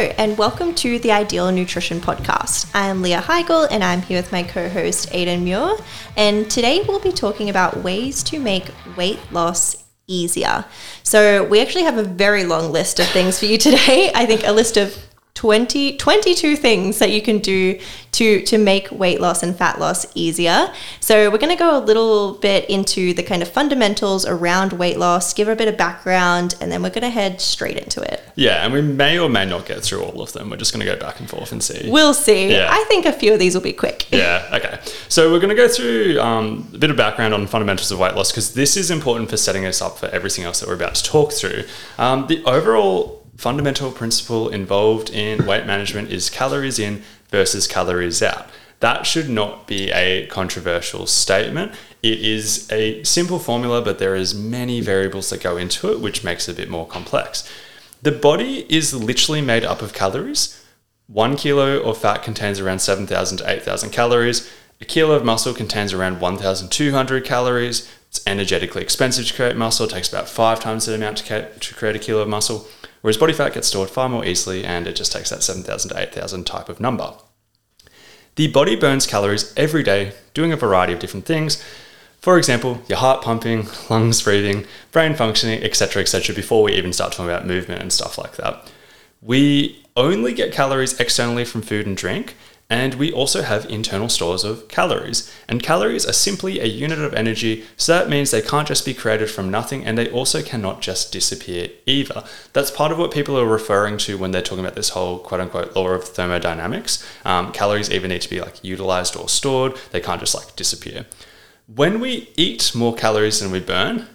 and welcome to the Ideal Nutrition Podcast. I am Leah Higl, and I'm here with my co host, Aidan Muir. And today we'll be talking about ways to make weight loss easier. So, we actually have a very long list of things for you today. I think a list of 20, 22 things that you can do to, to make weight loss and fat loss easier. So, we're going to go a little bit into the kind of fundamentals around weight loss, give a bit of background, and then we're going to head straight into it. Yeah, and we may or may not get through all of them. We're just going to go back and forth and see. We'll see. Yeah. I think a few of these will be quick. yeah, okay. So we're going to go through um, a bit of background on fundamentals of weight loss because this is important for setting us up for everything else that we're about to talk through. Um, the overall fundamental principle involved in weight management is calories in versus calories out. That should not be a controversial statement. It is a simple formula, but there is many variables that go into it, which makes it a bit more complex. The body is literally made up of calories. One kilo of fat contains around 7,000 to 8,000 calories. A kilo of muscle contains around 1,200 calories. It's energetically expensive to create muscle. It takes about five times that amount to, to create a kilo of muscle. Whereas body fat gets stored far more easily and it just takes that 7,000 to 8,000 type of number. The body burns calories every day doing a variety of different things. For example, your heart pumping, lungs breathing, brain functioning, etc., etc., before we even start talking about movement and stuff like that. We only get calories externally from food and drink, and we also have internal stores of calories. And calories are simply a unit of energy, so that means they can't just be created from nothing and they also cannot just disappear either. That's part of what people are referring to when they're talking about this whole quote unquote law of thermodynamics. Um, calories either need to be like utilized or stored, they can't just like disappear. When we eat more calories than we burn,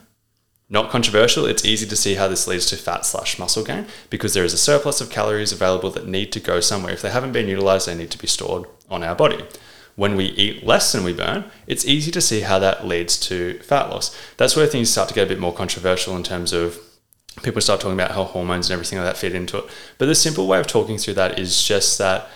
not controversial, it's easy to see how this leads to fat slash muscle gain because there is a surplus of calories available that need to go somewhere. If they haven't been utilized, they need to be stored on our body. When we eat less than we burn, it's easy to see how that leads to fat loss. That's where things start to get a bit more controversial in terms of people start talking about how hormones and everything like that fit into it. But the simple way of talking through that is just that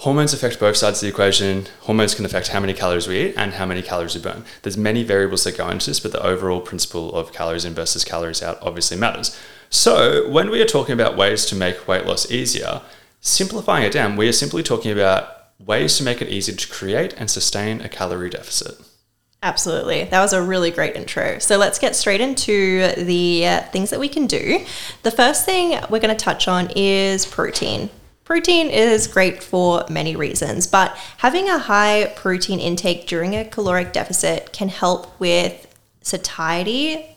Hormones affect both sides of the equation. Hormones can affect how many calories we eat and how many calories we burn. There's many variables that go into this, but the overall principle of calories in versus calories out obviously matters. So, when we are talking about ways to make weight loss easier, simplifying it down, we are simply talking about ways to make it easier to create and sustain a calorie deficit. Absolutely. That was a really great intro. So let's get straight into the things that we can do. The first thing we're going to touch on is protein. Protein is great for many reasons, but having a high protein intake during a caloric deficit can help with satiety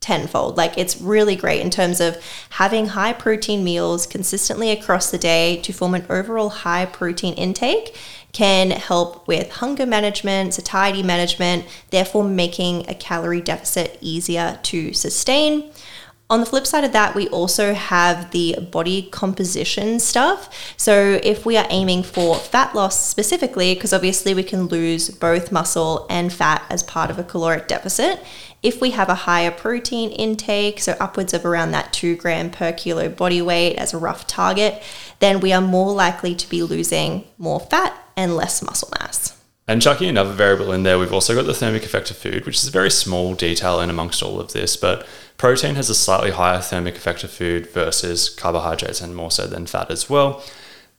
tenfold. Like it's really great in terms of having high protein meals consistently across the day to form an overall high protein intake can help with hunger management, satiety management, therefore making a calorie deficit easier to sustain. On the flip side of that, we also have the body composition stuff. So, if we are aiming for fat loss specifically, because obviously we can lose both muscle and fat as part of a caloric deficit, if we have a higher protein intake, so upwards of around that two gram per kilo body weight as a rough target, then we are more likely to be losing more fat and less muscle mass. And chucking another variable in there, we've also got the thermic effect of food, which is a very small detail in amongst all of this, but protein has a slightly higher thermic effect of food versus carbohydrates and more so than fat as well.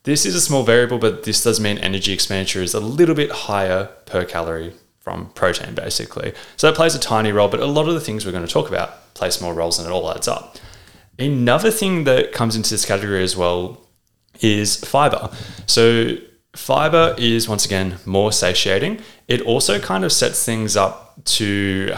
This is a small variable, but this does mean energy expenditure is a little bit higher per calorie from protein, basically. So that plays a tiny role, but a lot of the things we're going to talk about play small roles and it all adds up. Another thing that comes into this category as well is fiber. So Fiber is once again more satiating. It also kind of sets things up to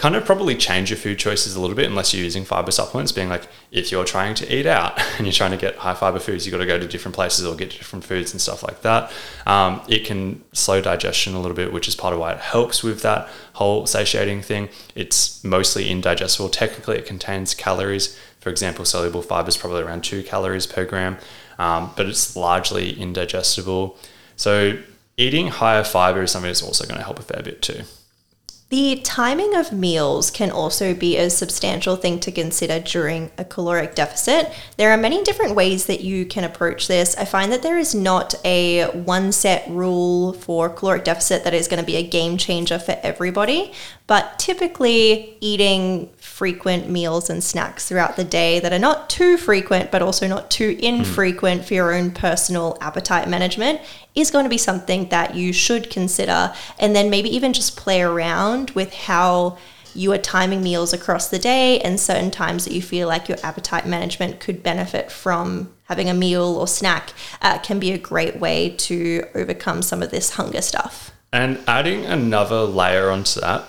kind of probably change your food choices a little bit unless you're using fiber supplements. Being like, if you're trying to eat out and you're trying to get high fiber foods, you've got to go to different places or get different foods and stuff like that. Um, it can slow digestion a little bit, which is part of why it helps with that whole satiating thing. It's mostly indigestible. Technically, it contains calories. For example, soluble fiber is probably around two calories per gram um, but it's largely indigestible. So eating higher fiber is something that's also going to help a fair bit too. The timing of meals can also be a substantial thing to consider during a caloric deficit. There are many different ways that you can approach this. I find that there is not a one set rule for caloric deficit that is going to be a game changer for everybody, but typically eating frequent meals and snacks throughout the day that are not too frequent but also not too infrequent for your own personal appetite management is going to be something that you should consider and then maybe even just play around with how you are timing meals across the day and certain times that you feel like your appetite management could benefit from having a meal or snack uh, can be a great way to overcome some of this hunger stuff. And adding another layer onto that,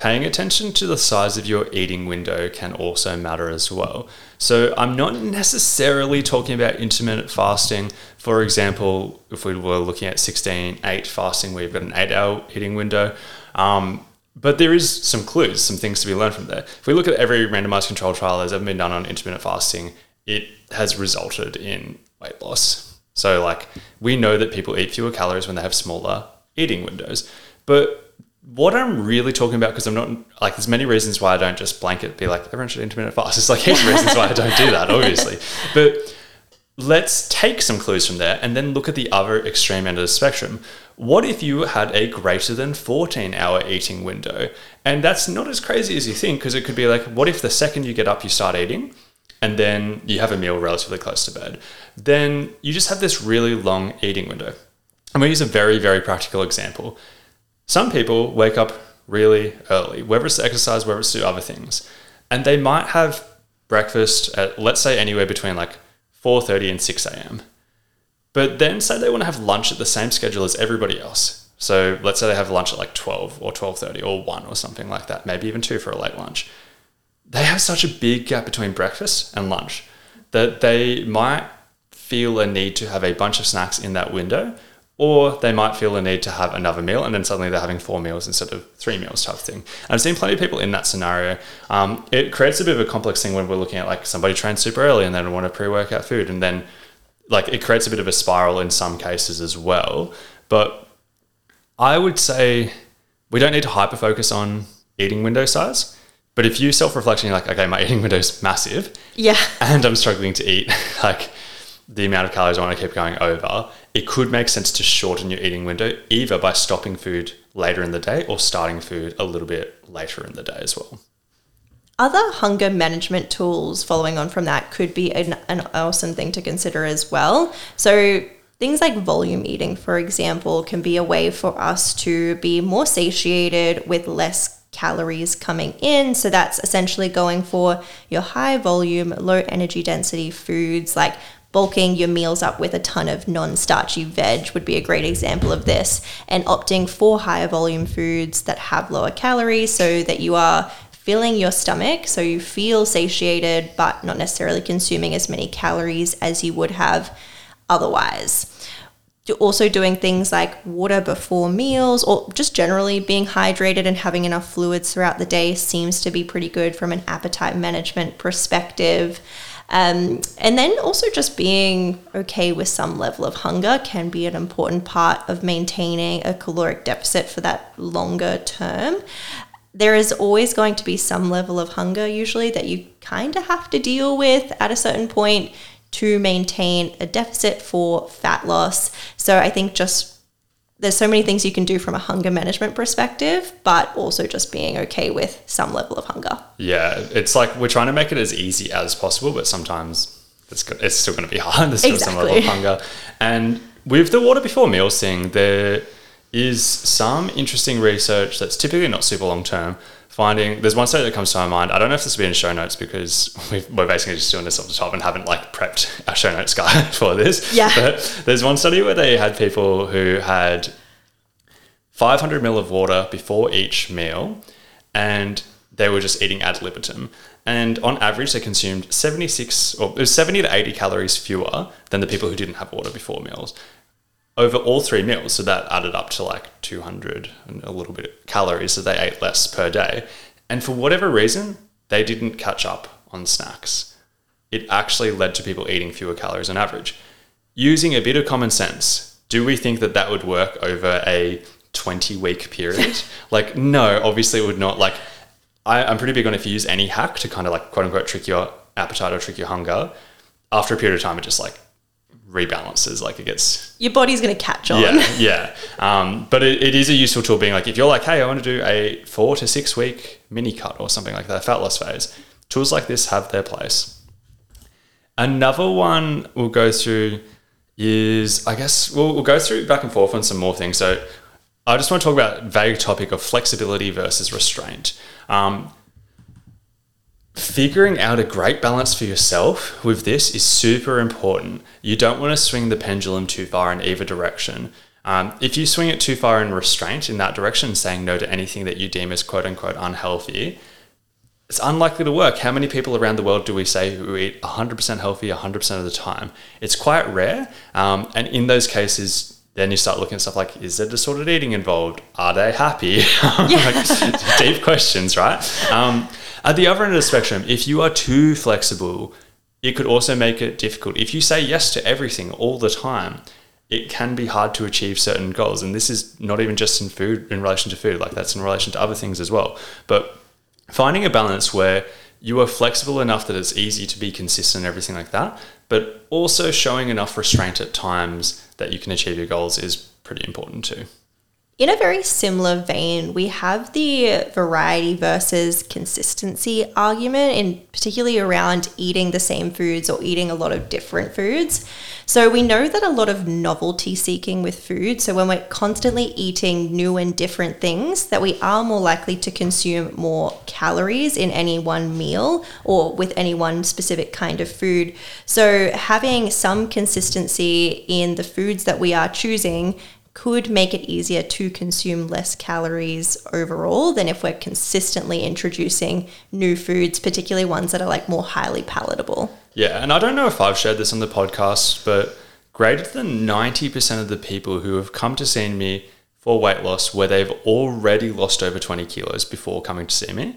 Paying attention to the size of your eating window can also matter as well. So, I'm not necessarily talking about intermittent fasting. For example, if we were looking at 16 8 fasting, where you've got an 8 hour eating window. Um, but there is some clues, some things to be learned from there. If we look at every randomized control trial that's ever been done on intermittent fasting, it has resulted in weight loss. So, like, we know that people eat fewer calories when they have smaller eating windows. But what I'm really talking about, because I'm not like, there's many reasons why I don't just blanket be like, everyone should intermittent fast. It's like heaps of reasons why I don't do that, obviously. But let's take some clues from there and then look at the other extreme end of the spectrum. What if you had a greater than 14 hour eating window? And that's not as crazy as you think, because it could be like, what if the second you get up, you start eating? And then you have a meal relatively close to bed. Then you just have this really long eating window. I'm going to use a very, very practical example some people wake up really early, whether it's to exercise, whether it's to do other things, and they might have breakfast at let's say anywhere between like 4:30 and 6 a.m. But then say they want to have lunch at the same schedule as everybody else. So let's say they have lunch at like 12 or 12:30 or 1 or something like that, maybe even 2 for a late lunch. They have such a big gap between breakfast and lunch that they might feel a need to have a bunch of snacks in that window or they might feel the need to have another meal and then suddenly they're having four meals instead of three meals type of thing. And I've seen plenty of people in that scenario. Um, it creates a bit of a complex thing when we're looking at like somebody trains super early and then want a pre-workout food and then like it creates a bit of a spiral in some cases as well. But I would say we don't need to hyper focus on eating window size. But if you self reflect and you're like, okay, my eating window is massive. Yeah. And I'm struggling to eat like the amount of calories I want to keep going over, it could make sense to shorten your eating window either by stopping food later in the day or starting food a little bit later in the day as well. Other hunger management tools following on from that could be an, an awesome thing to consider as well. So, Things like volume eating, for example, can be a way for us to be more satiated with less calories coming in. So that's essentially going for your high volume, low energy density foods like bulking your meals up with a ton of non starchy veg would be a great example of this, and opting for higher volume foods that have lower calories so that you are filling your stomach so you feel satiated but not necessarily consuming as many calories as you would have otherwise. Also, doing things like water before meals or just generally being hydrated and having enough fluids throughout the day seems to be pretty good from an appetite management perspective. Um, and then also just being okay with some level of hunger can be an important part of maintaining a caloric deficit for that longer term. There is always going to be some level of hunger, usually, that you kind of have to deal with at a certain point to maintain a deficit for fat loss. So I think just there's so many things you can do from a hunger management perspective, but also just being okay with some level of hunger. Yeah, it's like we're trying to make it as easy as possible, but sometimes it's it's still going to be hard. There's still exactly. some level of hunger, and with the water before meals thing, there is some interesting research that's typically not super long term. Finding there's one study that comes to my mind. I don't know if this will be in show notes because we are basically just doing this off the top and haven't like prepped our show notes guy for this. Yeah. But there's one study where they had people who had 500 ml of water before each meal, and they were just eating ad libitum. And on average, they consumed 76 or it was 70 to 80 calories fewer than the people who didn't have water before meals over all three meals. So that added up to like 200 and a little bit calories that they ate less per day. And for whatever reason, they didn't catch up on snacks. It actually led to people eating fewer calories on average. Using a bit of common sense, do we think that that would work over a 20 week period. like, no, obviously it would not. Like, I, I'm pretty big on if you use any hack to kind of like quote unquote trick your appetite or trick your hunger, after a period of time, it just like rebalances. Like it gets Your body's going to catch on. yeah, yeah. Um, but it, it is a useful tool being like, if you're like, hey, I want to do a four to six week mini cut or something like that, fat loss phase, tools like this have their place. Another one we'll go through is, I guess, we'll, we'll go through back and forth on some more things. So I just want to talk about vague topic of flexibility versus restraint. Um, figuring out a great balance for yourself with this is super important. You don't want to swing the pendulum too far in either direction. Um, if you swing it too far in restraint in that direction, saying no to anything that you deem as quote unquote unhealthy, it's unlikely to work. How many people around the world do we say who eat 100% healthy 100% of the time? It's quite rare. Um, and in those cases, then you start looking at stuff like is there disordered eating involved? Are they happy? like, deep questions, right? Um, at the other end of the spectrum, if you are too flexible, it could also make it difficult. If you say yes to everything all the time, it can be hard to achieve certain goals. And this is not even just in food, in relation to food, like that's in relation to other things as well. But finding a balance where you are flexible enough that it's easy to be consistent and everything like that, but also showing enough restraint at times that you can achieve your goals is pretty important too. In a very similar vein, we have the variety versus consistency argument, in particularly around eating the same foods or eating a lot of different foods. So we know that a lot of novelty seeking with food. So when we're constantly eating new and different things, that we are more likely to consume more calories in any one meal or with any one specific kind of food. So having some consistency in the foods that we are choosing could make it easier to consume less calories overall than if we're consistently introducing new foods, particularly ones that are like more highly palatable. Yeah, and I don't know if I've shared this on the podcast, but greater than 90% of the people who have come to see me for weight loss where they've already lost over 20 kilos before coming to see me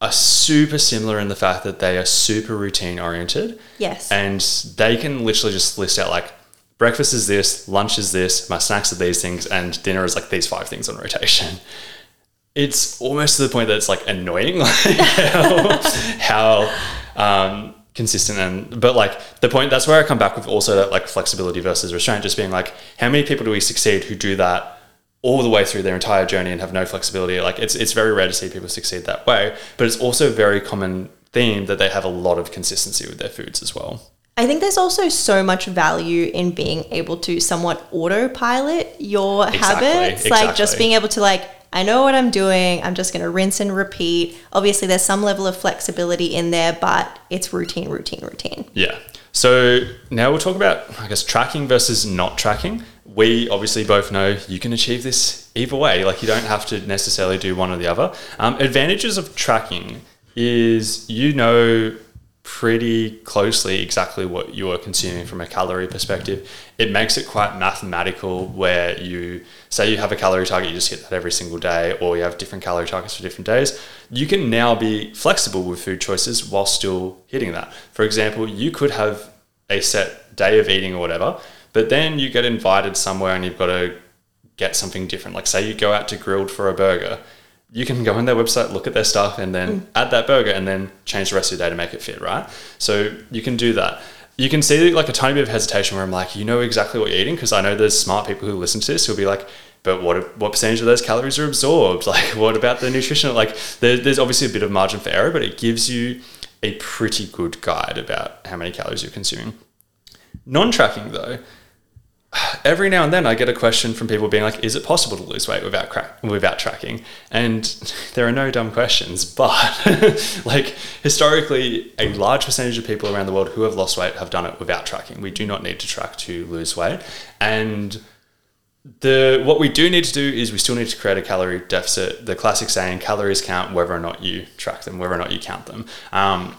are super similar in the fact that they are super routine oriented. Yes. And they can literally just list out like breakfast is this, lunch is this, my snacks are these things, and dinner is like these five things on rotation. It's almost to the point that it's like annoying, like how, how um, consistent and but like the point that's where I come back with also that like flexibility versus restraint, just being like how many people do we succeed who do that all the way through their entire journey and have no flexibility? Like it's it's very rare to see people succeed that way, but it's also a very common theme that they have a lot of consistency with their foods as well. I think there's also so much value in being able to somewhat autopilot your Exactly, habits. Like just being able to like, I know what I'm doing. I'm just going to rinse and repeat. Obviously, there's some level of flexibility in there, but it's routine, routine, routine. Yeah. So now we'll talk about, I guess, tracking versus not tracking. We obviously both know you can achieve this either way. Like you don't have to necessarily do one or the other. Um, advantages of tracking is you know pretty closely exactly what you are consuming from a calorie perspective. It makes it quite mathematical where you say you have a calorie target, you just hit that every single day, or you have different calorie targets for different days. You can now be flexible with food choices while still hitting that. For example, you could have a set day of eating or whatever, but then you get invited somewhere and you've got to get something different. Like say you go out to Grill'd for a burger you can go on their website, look at their stuff, and then mm. add that burger and then change the rest of your day to make it fit, right? So you can do that. You can see like a tiny bit of hesitation where I'm like, you know exactly what you're eating because I know there's smart people who listen to this who'll be like, but what what percentage of those calories are absorbed? Like, what about the nutrition? Like, there, there's obviously a bit of margin for error, but it gives you a pretty good guide about how many calories you're consuming. Non-tracking though, every now and then I get a question from people being like, "Is it possible to lose weight without without tracking?" And there are no dumb questions, but like historically, a large percentage of people around the world who have lost weight have done it without tracking. We do not need to track to lose weight, and the what we do need to do is we still need to create a calorie deficit. The classic saying, "Calories count whether or not you track them, whether or not you count them." Um,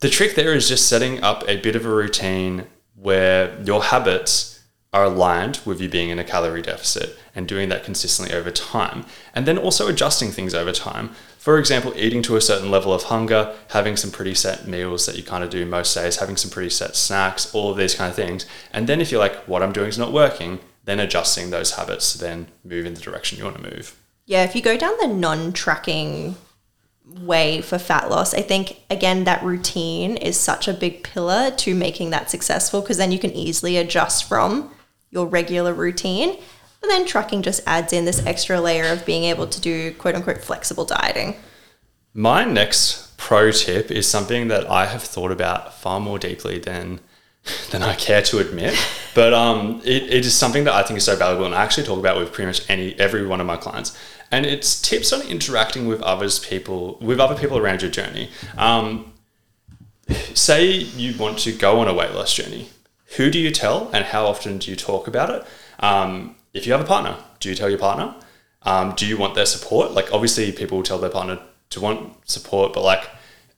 the trick there is just setting up a bit of a routine where your habits are aligned with you being in a calorie deficit and doing that consistently over time. And then also adjusting things over time. For example, eating to a certain level of hunger, having some pretty set meals that you kind of do most days, having some pretty set snacks, all of these kind of things. And then if you're like, what I'm doing is not working, then adjusting those habits to then move in the direction you want to move. Yeah, if you go down the non tracking way for fat loss, I think again that routine is such a big pillar to making that successful because then you can easily adjust from your regular routine. But then tracking just adds in this extra layer of being able to do quote unquote flexible dieting. My next pro tip is something that I have thought about far more deeply than than I care to admit. But um, it, it is something that I think is so valuable, and I actually talk about with pretty much any every one of my clients. And it's tips on interacting with others people with other people around your journey. Um, say you want to go on a weight loss journey. Who do you tell, and how often do you talk about it? Um, if you have a partner, do you tell your partner? Um, do you want their support? Like, obviously, people tell their partner to want support, but like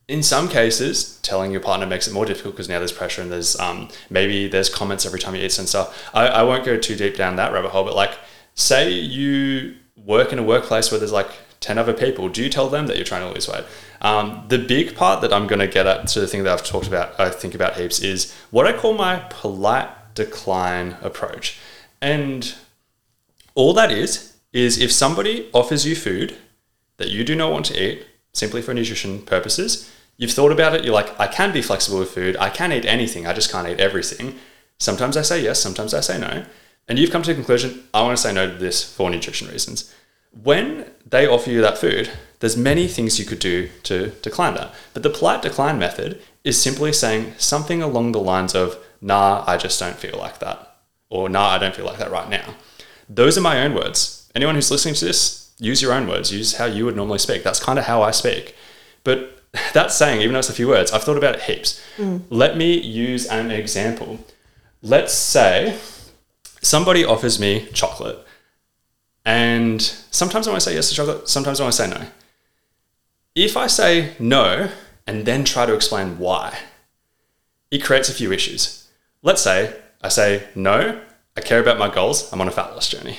in some cases, telling your partner makes it more difficult because now there's pressure and there's um, maybe there's comments every time you eat and stuff. I, I won't go too deep down that rabbit hole, but like, say you work in a workplace where there's like 10 other people, do you tell them that you're trying to lose weight? Um, the big part that I'm going to get at to the thing that I've talked about, I think about heaps, is what I call my polite decline approach. And all that is, is if somebody offers you food that you do not want to eat simply for nutrition purposes, You've thought about it, you're like, I can be flexible with food, I can eat anything, I just can't eat everything. Sometimes I say yes, sometimes I say no. And you've come to the conclusion, I want to say no to this for nutrition reasons. When they offer you that food, there's many things you could do to decline that. But the polite decline method is simply saying something along the lines of, nah, I just don't feel like that. Or nah, I don't feel like that right now. Those are my own words. Anyone who's listening to this, use your own words. Use how you would normally speak. That's kind of how I speak. But that saying, even though it's a few words, I've thought about it heaps. Mm. Let me use an example. Let's say somebody offers me chocolate, and sometimes I want to say yes to chocolate, sometimes I want to say no. If I say no and then try to explain why, it creates a few issues. Let's say I say no, I care about my goals, I'm on a fat loss journey.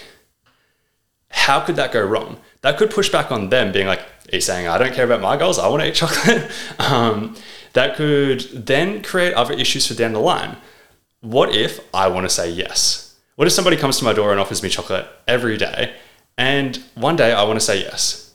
How could that go wrong? That could push back on them being like, he's saying, I don't care about my goals, I want to eat chocolate. um, that could then create other issues for down the line. What if I want to say yes? What if somebody comes to my door and offers me chocolate every day, and one day I want to say yes?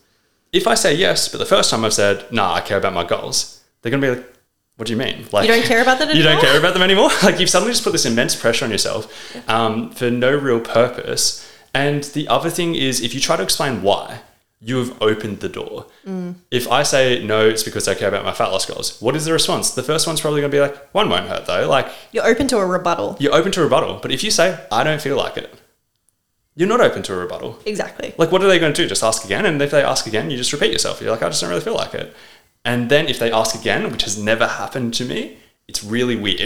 If I say yes, but the first time I've said, nah, I care about my goals, they're going to be like, what do you mean? Like you don't care about that anymore? You don't care about them anymore? like you've suddenly just put this immense pressure on yourself um, for no real purpose. And the other thing is, if you try to explain why, you have opened the door. Mm. If I say no, it's because I care about my fat loss goals. What is the response? The first one's probably going to be like, one won't hurt though. Like you're open to a rebuttal. You're open to a rebuttal. But if you say, I don't feel like it, you're not open to a rebuttal. Exactly. Like, what are they going to do? Just ask again? And if they ask again, you just repeat yourself. You're like, I just don't really feel like it. And then if they ask again, which has never happened to me, it's really weird.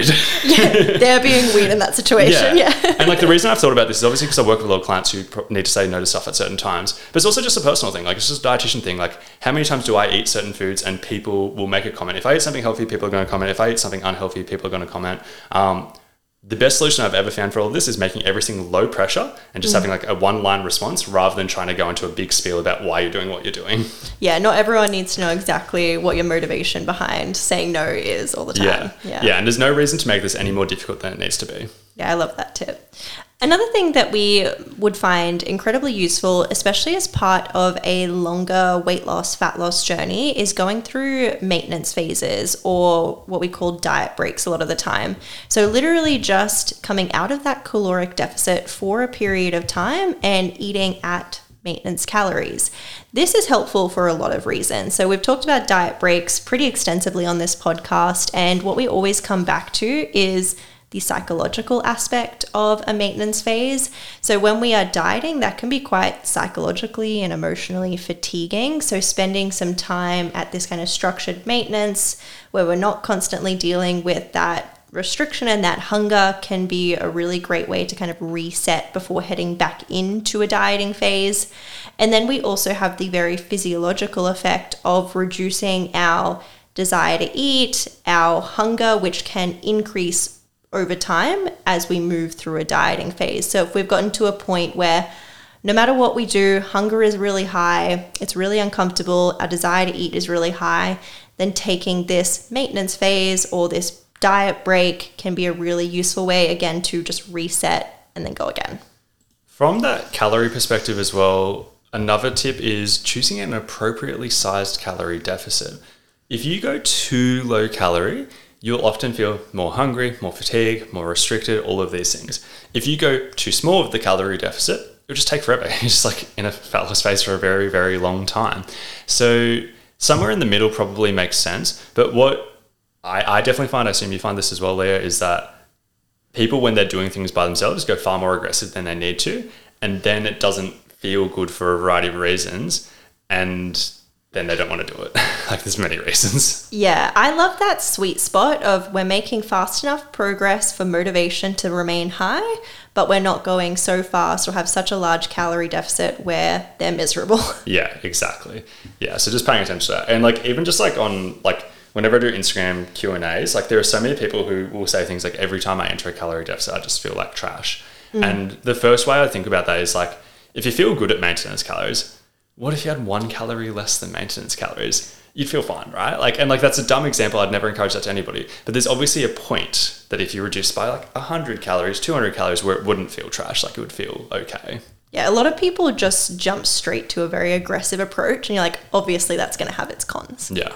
yeah, they're being weird in that situation. Yeah. yeah. and like the reason I've thought about this is obviously because I work with a lot of clients who need to say no to stuff at certain times, but it's also just a personal thing. Like it's just a dietitian thing. Like how many times do I eat certain foods and people will make a comment? If I eat something healthy, people are going to comment. If I eat something unhealthy, people are going to comment. Um, the best solution I've ever found for all of this is making everything low pressure and just mm. having like a one line response rather than trying to go into a big spiel about why you're doing what you're doing. Yeah, not everyone needs to know exactly what your motivation behind saying no is all the time. Yeah. Yeah, yeah and there's no reason to make this any more difficult than it needs to be. Yeah, I love that tip. Another thing that we would find incredibly useful, especially as part of a longer weight loss, fat loss journey, is going through maintenance phases or what we call diet breaks a lot of the time. So, literally just coming out of that caloric deficit for a period of time and eating at maintenance calories. This is helpful for a lot of reasons. So, we've talked about diet breaks pretty extensively on this podcast, and what we always come back to is the psychological aspect of a maintenance phase. So, when we are dieting, that can be quite psychologically and emotionally fatiguing. So, spending some time at this kind of structured maintenance where we're not constantly dealing with that restriction and that hunger can be a really great way to kind of reset before heading back into a dieting phase. And then we also have the very physiological effect of reducing our desire to eat, our hunger, which can increase over time as we move through a dieting phase. So if we've gotten to a point where no matter what we do, hunger is really high, it's really uncomfortable, our desire to eat is really high, then taking this maintenance phase or this diet break can be a really useful way, again, to just reset and then go again. From that calorie perspective as well, another tip is choosing an appropriately sized calorie deficit. If you go too low calorie, you'll often feel more hungry, more fatigued, more restricted, all of these things. If you go too small with the calorie deficit, it'll just take forever. You're just like in a fat loss phase for a very, very long time. So somewhere in the middle probably makes sense. But what I, I definitely find, I assume you find this as well, Leah, is that people when they're doing things by themselves go far more aggressive than they need to. And then it doesn't feel good for a variety of reasons. And then they don't want to do it. like there's many reasons. Yeah, I love that sweet spot of we're making fast enough progress for motivation to remain high, but we're not going so fast or have such a large calorie deficit where they're miserable. Yeah, exactly. Yeah, so just paying attention to that. And like even just like on like whenever I do Instagram Q and A's, like there are so many people who will say things like every time I enter a calorie deficit, I just feel like trash. Mm. And the first way I think about that is like if you feel good at maintenance calories, what if you had one calorie less than maintenance calories? You'd feel fine, right? Like, and like that's a dumb example. I'd never encourage that to anybody. But there's obviously a point that if you reduce by like 100 calories, 200 calories, where it wouldn't feel trash, like it would feel okay. Yeah, a lot of people just jump straight to a very aggressive approach, and you're like, obviously that's going to have its cons. Yeah.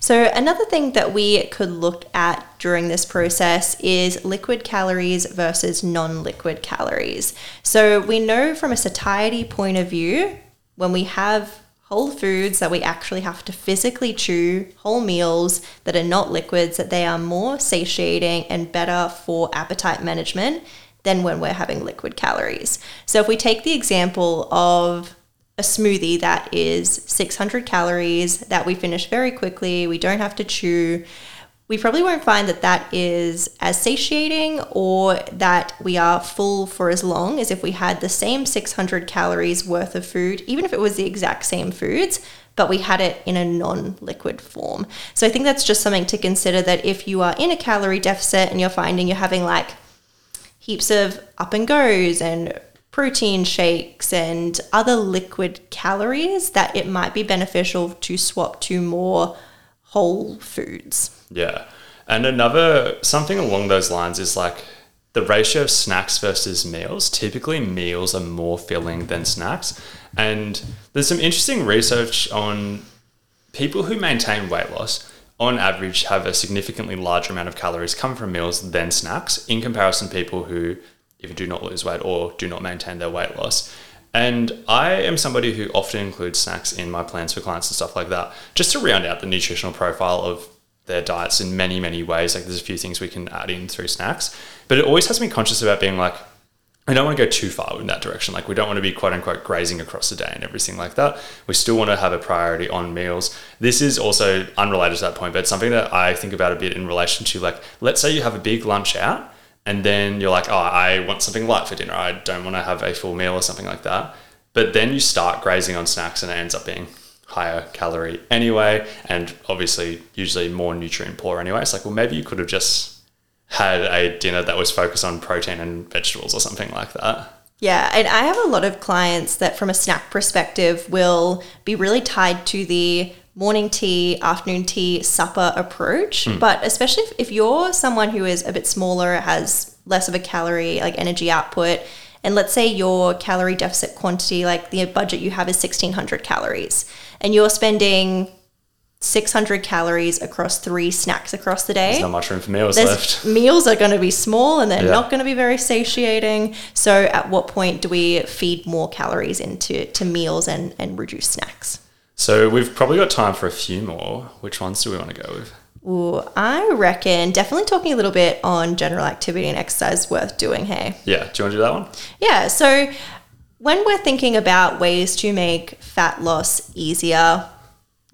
So, another thing that we could look at during this process is liquid calories versus non liquid calories. So, we know from a satiety point of view, when we have whole foods that we actually have to physically chew, whole meals that are not liquids, that they are more satiating and better for appetite management than when we're having liquid calories. So if we take the example of a smoothie that is 600 calories that we finish very quickly, we don't have to chew, we probably won't find that that is as satiating or that we are full for as long as if we had the same 600 calories worth of food, even if it was the exact same foods, but we had it in a non liquid form. So I think that's just something to consider that if you are in a calorie deficit and you're finding you're having like heaps of up and goes and protein shakes and other liquid calories, that it might be beneficial to swap to more whole foods. Yeah. And another something along those lines is like the ratio of snacks versus meals. Typically, meals are more filling than snacks. And there's some interesting research on people who maintain weight loss, on average, have a significantly larger amount of calories come from meals than snacks in comparison to people who either do not lose weight or do not maintain their weight loss. And I am somebody who often includes snacks in my plans for clients and stuff like that, just to round out the nutritional profile of their diets in many, many ways. Like there's a few things we can add in through snacks, but it always has me conscious about being like, I don't want to go too far in that direction. Like we don't want to be quote unquote grazing across the day and everything like that. We still want to have a priority on meals. This is also unrelated to that point, but something that I think about a bit in relation to like, let's say you have a big lunch out and then you're like, oh, I want something light for dinner. I don't want to have a full meal or something like that. But then you start grazing on snacks and it ends up being higher calorie anyway, and obviously usually more nutrient poor anyway. It's like, well, maybe you could have just had a dinner that was focused on protein and vegetables or something like that. Yeah, and I have a lot of clients that, from a snack perspective, will be really tied to the morning tea, afternoon tea, supper approach. Mm. But especially if, if you're someone who is a bit smaller, has less of a calorie, like energy output, and let's say your calorie deficit quantity, like the budget you have is 1600 calories, and you're spending 600 calories across three snacks across the day. There's not much room for meals There's, left. Meals are going to be small and they're yeah. not going to be very satiating. So, at what point do we feed more calories into to meals and, and reduce snacks? So, we've probably got time for a few more. Which ones do we want to go with? Ooh, I reckon definitely talking a little bit on general activity and exercise worth doing. Hey. Yeah. Do you want to do that one? Yeah. So when we're thinking about ways to make fat loss easier,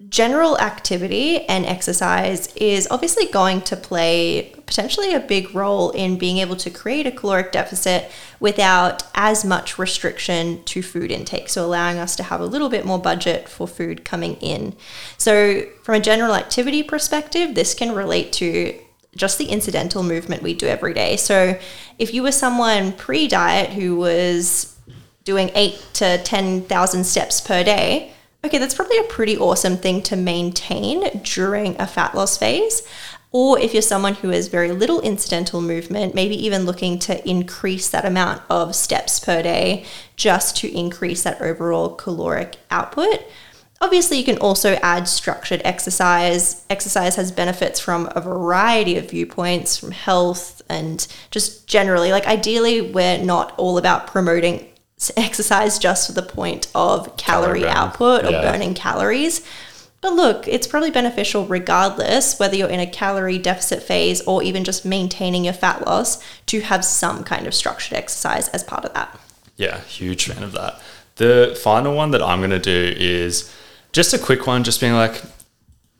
general activity and exercise is obviously going to play potentially a big role in being able to create a caloric deficit without as much restriction to food intake. So, allowing us to have a little bit more budget for food coming in. So, from a general activity perspective, this can relate to just the incidental movement we do every day. So, if you were someone pre diet who was doing eight to 10,000 steps per day, okay, that's probably a pretty awesome thing to maintain during a fat loss phase. Or if you're someone who has very little incidental movement, maybe even looking to increase that amount of steps per day just to increase that overall caloric output. Obviously, you can also add structured exercise. Exercise has benefits from a variety of viewpoints, from health and just generally. Like, ideally, we're not all about promoting exercise just for the point of calorie, Calorie output or Yeah. burning calories. But look, it's probably beneficial regardless whether you're in a calorie deficit phase or even just maintaining your fat loss to have some kind of structured exercise as part of that. Yeah, huge fan of that. The final one that I'm going to do is just a quick one, just being like,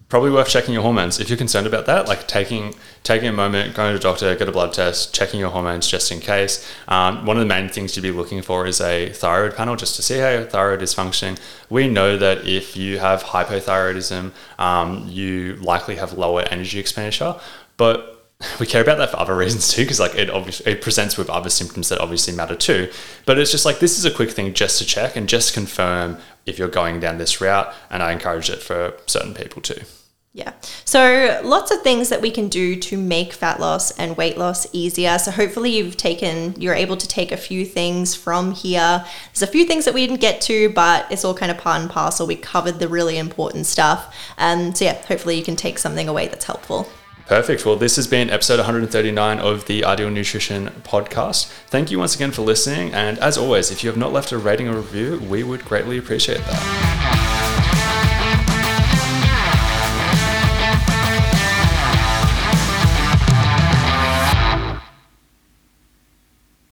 probably worth checking your hormones if you're concerned about that. Like taking taking a moment, going to the doctor, get a blood test, checking your hormones just in case. Um, one of the main things you'd be looking for is a thyroid panel just to see how your thyroid is functioning. We know that if you have hypothyroidism, um, you likely have lower energy expenditure, but we care about that for other reasons too, because like it obviously it presents with other symptoms that obviously matter too. But it's just like this is a quick thing just to check and just confirm if you're going down this route, and I encourage it for certain people too. Yeah. So lots of things that we can do to make fat loss and weight loss easier. So hopefully you've taken you're able to take a few things from here. There's a few things that we didn't get to, but it's all kind of part and parcel. We covered the really important stuff. Um, so yeah, hopefully you can take something away that's helpful. Perfect. Well, this has been episode 139 of the Ideal Nutrition podcast. Thank you once again for listening. And as always, if you have not left a rating or review, we would greatly appreciate that.